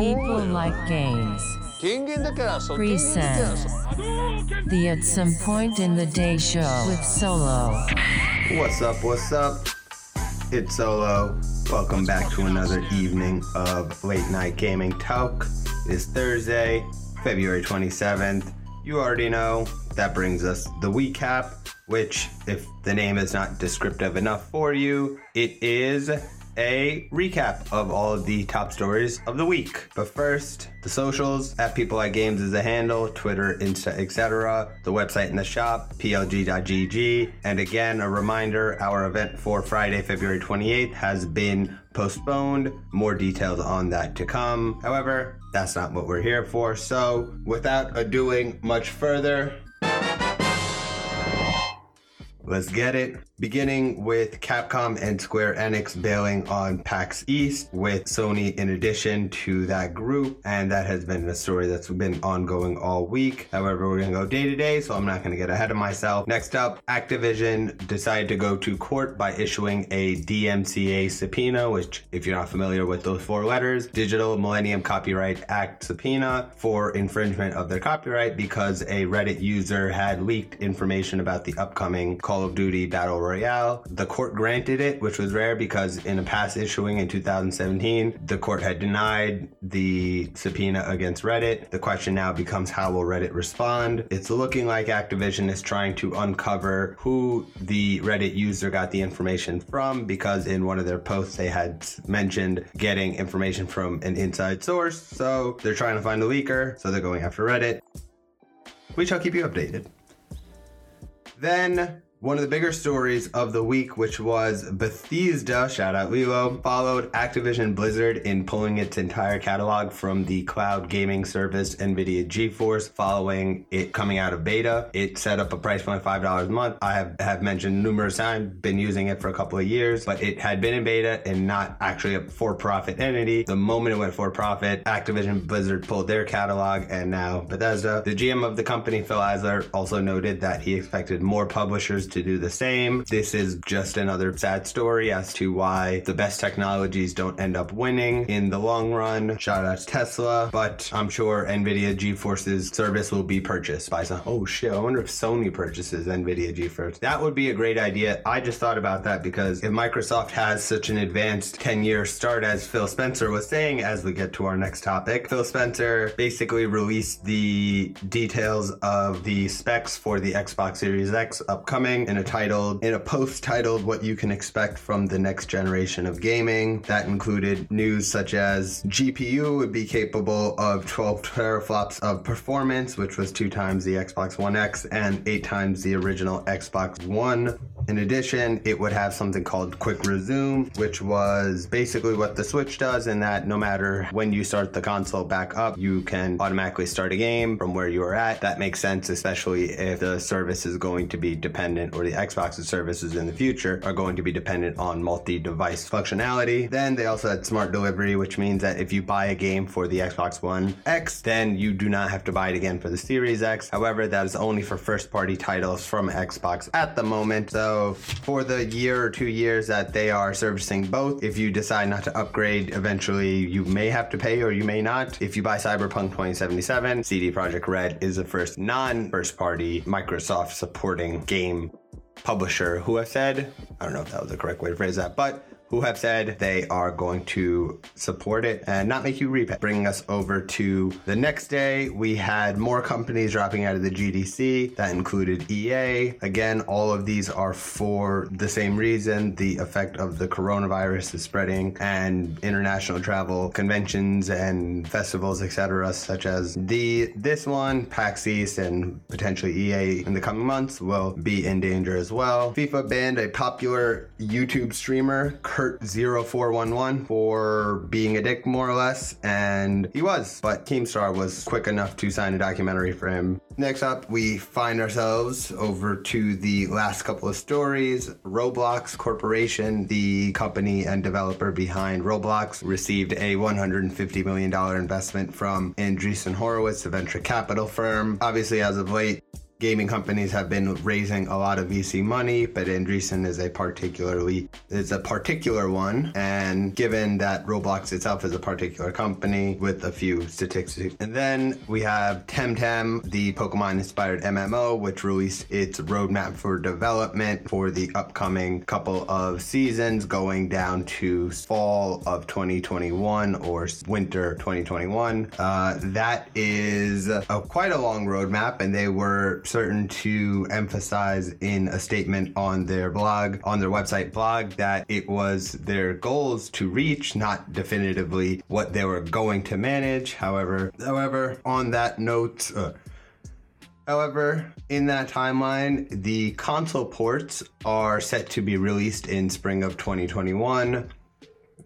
People oh, like games. King in the castle. The Presents castle. the At Some Point in the Day show with Solo. What's up? What's up? It's Solo. Welcome back to another evening of late night gaming talk. It's Thursday, February 27th. You already know that brings us the recap, which, if the name is not descriptive enough for you, it is a recap of all of the top stories of the week. But first, the socials at People Like Games is a handle, Twitter, Insta, etc. The website and the shop, plg.gg. And again, a reminder our event for Friday, February 28th has been postponed. More details on that to come. However, that's not what we're here for. So, without adoing much further, Let's get it. Beginning with Capcom and Square Enix bailing on PAX East with Sony in addition to that group. And that has been a story that's been ongoing all week. However, we're going to go day to day, so I'm not going to get ahead of myself. Next up, Activision decided to go to court by issuing a DMCA subpoena, which, if you're not familiar with those four letters, Digital Millennium Copyright Act subpoena for infringement of their copyright because a Reddit user had leaked information about the upcoming Call of Duty Battle Royale. The court granted it, which was rare because in a past issuing in 2017, the court had denied the subpoena against Reddit. The question now becomes how will Reddit respond? It's looking like Activision is trying to uncover who the Reddit user got the information from because in one of their posts they had mentioned getting information from an inside source. So they're trying to find the leaker, so they're going after Reddit. We shall keep you updated. Then one of the bigger stories of the week, which was Bethesda, shout out Lilo, followed Activision Blizzard in pulling its entire catalog from the cloud gaming service NVIDIA GeForce following it coming out of beta. It set up a price point of $5 a month. I have, have mentioned numerous times, been using it for a couple of years, but it had been in beta and not actually a for profit entity. The moment it went for profit, Activision Blizzard pulled their catalog and now Bethesda. The GM of the company, Phil Eisler, also noted that he expected more publishers to do the same. This is just another sad story as to why the best technologies don't end up winning in the long run. Shout out to Tesla, but I'm sure NVIDIA GeForce's service will be purchased by some. Oh shit, I wonder if Sony purchases NVIDIA GeForce. That would be a great idea. I just thought about that because if Microsoft has such an advanced 10 year start, as Phil Spencer was saying, as we get to our next topic, Phil Spencer basically released the details of the specs for the Xbox Series X upcoming in a titled in a post titled what you can expect from the next generation of gaming. That included news such as GPU would be capable of 12 teraflops of performance which was two times the Xbox One X and eight times the original Xbox One in addition, it would have something called Quick Resume, which was basically what the Switch does, in that no matter when you start the console back up, you can automatically start a game from where you are at. That makes sense, especially if the service is going to be dependent, or the Xbox's services in the future are going to be dependent on multi device functionality. Then they also had Smart Delivery, which means that if you buy a game for the Xbox One X, then you do not have to buy it again for the Series X. However, that is only for first party titles from Xbox at the moment. So, for the year or two years that they are servicing both, if you decide not to upgrade, eventually you may have to pay or you may not. If you buy Cyberpunk 2077, CD Projekt Red is the first non first party Microsoft supporting game publisher who have said, I don't know if that was the correct way to phrase that, but who have said they are going to support it and not make you repay. Bringing us over to the next day, we had more companies dropping out of the GDC. That included EA. Again, all of these are for the same reason the effect of the coronavirus is spreading and international travel, conventions, and festivals, etc., such as the this one, PAX East, and potentially EA in the coming months will be in danger as well. FIFA banned a popular YouTube streamer, Kurt0411 for being a dick, more or less, and he was. But Keemstar was quick enough to sign a documentary for him. Next up, we find ourselves over to the last couple of stories. Roblox Corporation, the company and developer behind Roblox, received a $150 million investment from Andreessen Horowitz, a venture capital firm. Obviously, as of late, gaming companies have been raising a lot of VC money, but Andreessen is a particularly is a particular one. And given that Roblox itself is a particular company with a few statistics, and then we have Temtem, the Pokemon-inspired MMO, which released its roadmap for development for the upcoming couple of seasons, going down to fall of 2021 or winter 2021. Uh, that is a, quite a long roadmap, and they were certain to emphasize in a statement on their blog, on their website blog, that it was their goals to reach, not definitively what they were going to manage. However, however, on that note. Uh, However, in that timeline, the console ports are set to be released in spring of 2021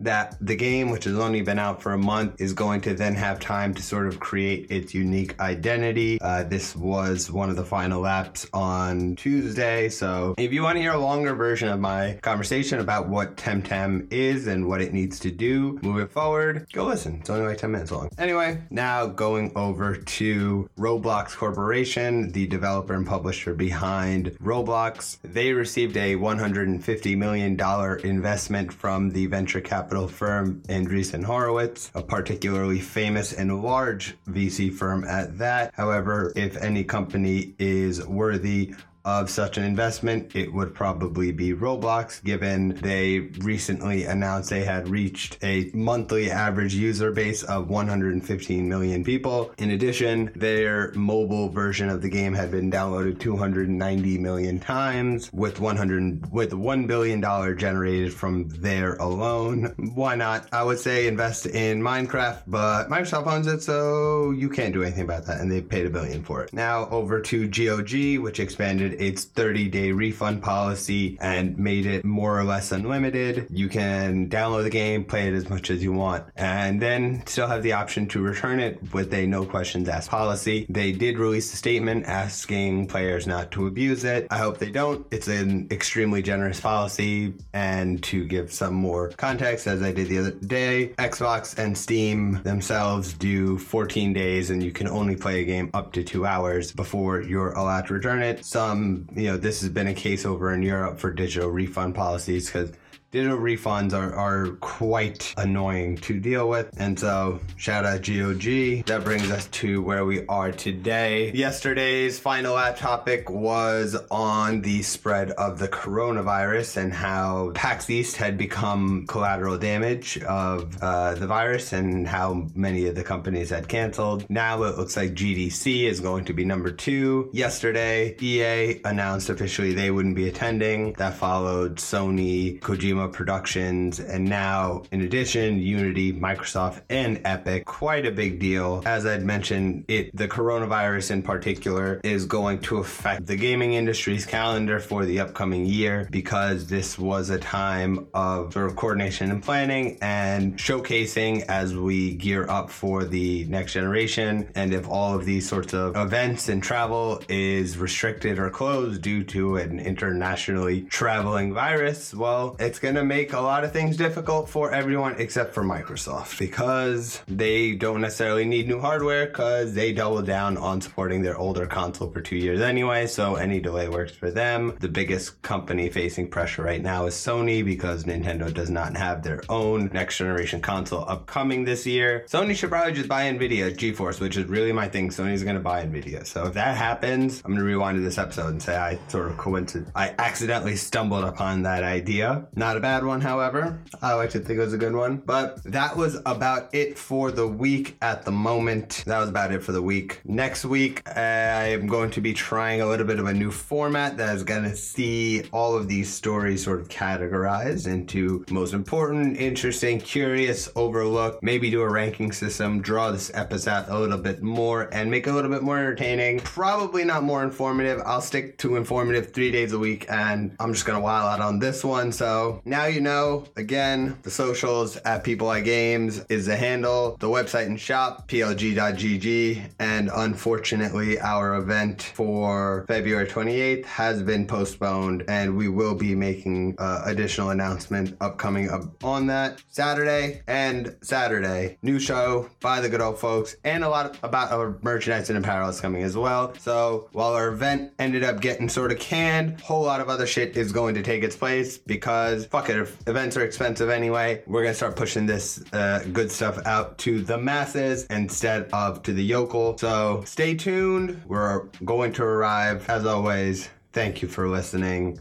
that the game, which has only been out for a month, is going to then have time to sort of create its unique identity. Uh, this was one of the final laps on Tuesday. So if you want to hear a longer version of my conversation about what Temtem is and what it needs to do moving forward, go listen. It's only like 10 minutes long. Anyway, now going over to Roblox Corporation, the developer and publisher behind Roblox. They received a $150 million investment from the venture capital capital firm Andreessen Horowitz, a particularly famous and large VC firm at that. However, if any company is worthy of such an investment, it would probably be Roblox, given they recently announced they had reached a monthly average user base of 115 million people. In addition, their mobile version of the game had been downloaded 290 million times, with 100 with one billion dollar generated from there alone. Why not? I would say invest in Minecraft, but Microsoft owns it, so you can't do anything about that, and they paid a billion for it. Now over to GOG, which expanded its 30 day refund policy and made it more or less unlimited. You can download the game, play it as much as you want, and then still have the option to return it with a no questions asked policy. They did release a statement asking players not to abuse it. I hope they don't. It's an extremely generous policy. And to give some more context, as I did the other day, Xbox and Steam themselves do 14 days, and you can only play a game up to two hours before you're allowed to return it. Some Um, you know, this has been a case over in Europe for digital refund policies because digital refunds are, are quite annoying to deal with. And so, shout out GOG. That brings us to where we are today. Yesterday's final app topic was on the spread of the coronavirus and how PAX East had become collateral damage of uh, the virus and how many of the companies had canceled. Now it looks like GDC is going to be number two. Yesterday, EA announced officially they wouldn't be attending. That followed Sony, Kojima Productions, and now, in addition, Unity, Microsoft, and Epic. Quite a big deal. As I'd mentioned, it the coronavirus in particular is going to affect the gaming industry's calendar for the upcoming year because this was a time of sort of coordination and planning and showcasing as we gear up for the next generation. And if all of these sorts of events and travel is restricted or closed due to an internationally traveling virus, well, it's going to make a lot of things difficult for everyone except for Microsoft because they don't necessarily need new hardware because they double down on supporting their older console for two years anyway. So any delay works for them. The biggest company facing pressure right now is Sony because Nintendo does not have their own next generation console upcoming this year. Sony should probably just buy Nvidia GeForce, which is really my thing. Sony's going to buy Nvidia. So if that happens, I'm going to rewind to this episode and say I sort of coincidentally, I accidentally stumbled upon that idea. Not not a bad one, however. I like to think it was a good one. But that was about it for the week at the moment. That was about it for the week. Next week, I am going to be trying a little bit of a new format that is going to see all of these stories sort of categorized into most important, interesting, curious, overlooked, maybe do a ranking system, draw this episode a little bit more, and make it a little bit more entertaining. Probably not more informative. I'll stick to informative three days a week, and I'm just going to while out on this one. So now you know. Again, the socials at People Like Games is the handle. The website and shop, plg.gg. And unfortunately, our event for February 28th has been postponed, and we will be making uh, additional announcement upcoming up on that Saturday and Saturday. New show by the good old folks, and a lot about our merchandise and apparel is coming as well. So while our event ended up getting sort of canned, whole lot of other shit is going to take its place because says, fuck it, events are expensive anyway. We're going to start pushing this uh, good stuff out to the masses instead of to the yokel. So stay tuned. We're going to arrive. As always, thank you for listening.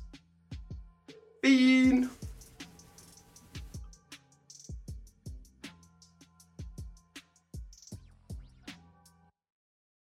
Bean.